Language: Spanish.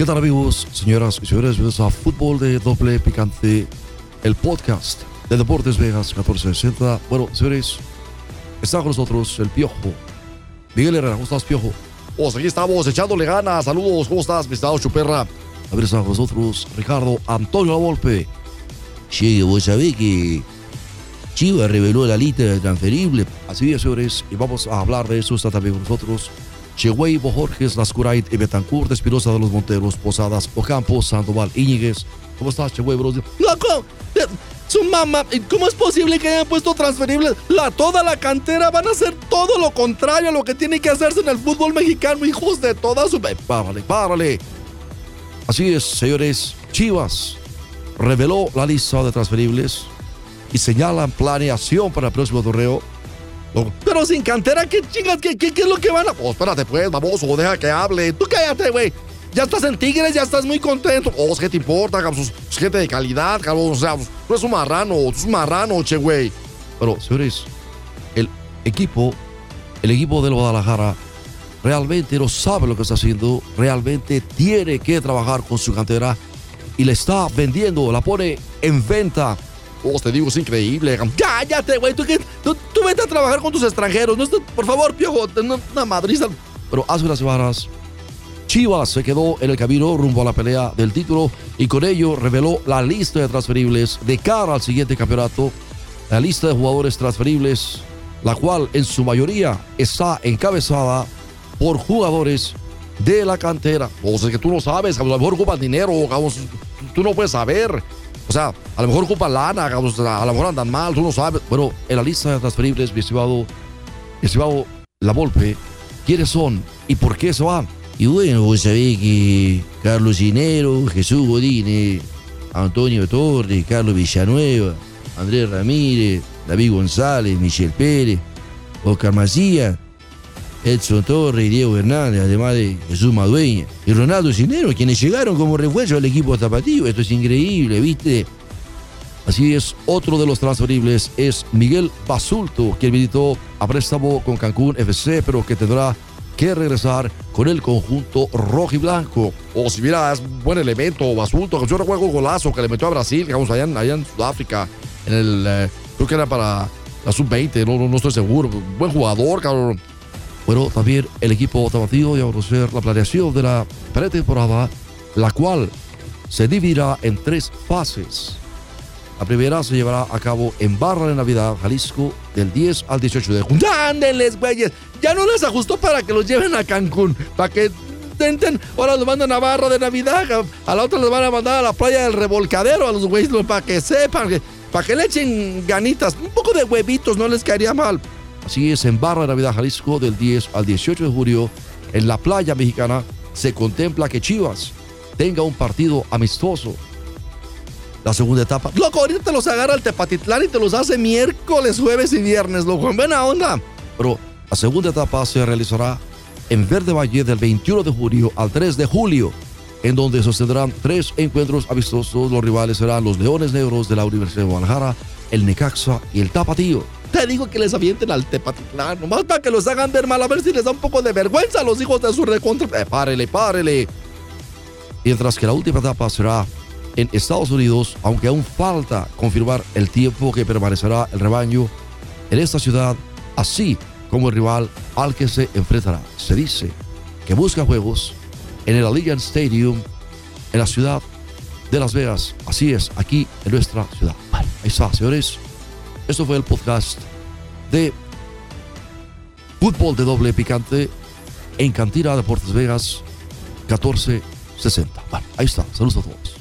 ¿Qué tal amigos, señoras y señores? Bienvenidos a Fútbol de Doble Picante, el podcast de Deportes Vegas 1460. Bueno, señores, está con nosotros el Piojo. Miguel Herrera, ¿cómo estás, Piojo? Pues aquí estamos echándole ganas. Saludos, ¿cómo estás, mi estado Chuperra? A ver, está con nosotros Ricardo Antonio Volpe. Che, vos sabés que Chivas reveló la lista de transferible. Así es, señores, y vamos a hablar de eso. Está también con nosotros Chehuey, Bojorges, Lascurait y Betancourt, Espirosa de los Monteros, Posadas, Ocampo, Sandoval, Íñiguez. ¿Cómo estás, Chehuey, bro? ¡Loco! Eh, Su mamá, ¿cómo es posible que hayan puesto transferibles? La, toda la cantera van a hacer todo lo contrario a lo que tiene que hacerse en el fútbol mexicano, hijos de toda su... Párale, párale. Así es, señores. Chivas reveló la lista de transferibles y señalan planeación para el próximo torneo. Pero sin cantera, ¿qué chingas? ¿Qué, qué, qué es lo que van a...? Oh, espérate, pues, baboso, deja que hable. Tú cállate, güey. Ya estás en Tigres, ya estás muy contento. Oh, ¿qué te importa, cabrón? Sos- sos gente de calidad, cabrón. O sea, tú eres un marrano, tú eres un marrano, che, güey. Pero, señores, el equipo, el equipo del Guadalajara realmente no sabe lo que está haciendo, realmente tiene que trabajar con su cantera y le está vendiendo, la pone en venta. Oh, te digo, es increíble, cabrón. Cállate, güey. Tú, tú, tú vete a trabajar con tus extranjeros. No por favor, piojo, no, una madriza. Pero hace unas semanas, Chivas se quedó en el camino rumbo a la pelea del título y con ello reveló la lista de transferibles de cara al siguiente campeonato. La lista de jugadores transferibles, la cual en su mayoría está encabezada por jugadores de la cantera. O sea, que tú no sabes. A lo mejor ocupan dinero. Tú- Tú no puedes saber. O sea, a lo mejor ocupan lana, A lo mejor andan mal, tú no sabes. Bueno, en la lista de transferibles, mi estimado La Volpe, ¿quiénes son y por qué se van? Y bueno, vos sabés que Carlos Cinero, Jesús Godínez, Antonio Torres, Carlos Villanueva, Andrés Ramírez, David González, Michel Pérez, Oscar Macías, Edson Torres y Diego Hernández, además de Jesús Madueña y Ronaldo Cinero, quienes llegaron como refuerzo al equipo tapatío. Esto es increíble, ¿viste? Así es, otro de los transferibles es Miguel Basulto, quien militó a préstamo con Cancún FC, pero que tendrá que regresar con el conjunto rojo y blanco. O si mira, es buen elemento, basulto. Yo recuerdo un golazo que le metió a Brasil, digamos, allá en, allá en Sudáfrica. En el, eh, creo que era para la sub-20, no, no, no estoy seguro. Buen jugador, cabrón. Bueno, también el equipo tapatío ya a conocer la planeación de la pretemporada, la cual se dividirá en tres fases. La primera se llevará a cabo en Barra de Navidad, Jalisco, del 10 al 18 de junio. Ándenles, güeyes. Ya no les ajustó para que los lleven a Cancún. Para que intenten. Ahora los mandan a Barra de Navidad. A la otra los van a mandar a la playa del revolcadero a los güeyes. Para que sepan. Para que le echen ganitas. Un poco de huevitos no les caería mal. Así es, en Barra de Navidad, Jalisco, del 10 al 18 de julio, en la playa mexicana, se contempla que Chivas tenga un partido amistoso. La segunda etapa, Loco, ahorita te los agarra el Tepatitlán y te los hace miércoles, jueves y viernes, loco. En buena onda. pero la segunda etapa se realizará en Verde Valle del 21 de julio al 3 de julio, en donde sostendrán tres encuentros amistosos. Los rivales serán los Leones Negros de la Universidad de Guadalajara, el Necaxa y el Tapatío. Te digo que les avienten al Tepatitlán. Nomás para que los hagan ver mal. A ver si les da un poco de vergüenza a los hijos de su recontra. Eh, párele, párele. Mientras que la última etapa será en Estados Unidos, aunque aún falta confirmar el tiempo que permanecerá el rebaño en esta ciudad, así como el rival al que se enfrentará. Se dice que busca juegos en el Allegiant Stadium en la ciudad de Las Vegas. Así es, aquí en nuestra ciudad. Bueno, ahí está, señores. Esto fue el podcast de Fútbol de Doble Picante en Cantina Deportes Vegas 1460. Bueno, ahí está. Saludos a todos.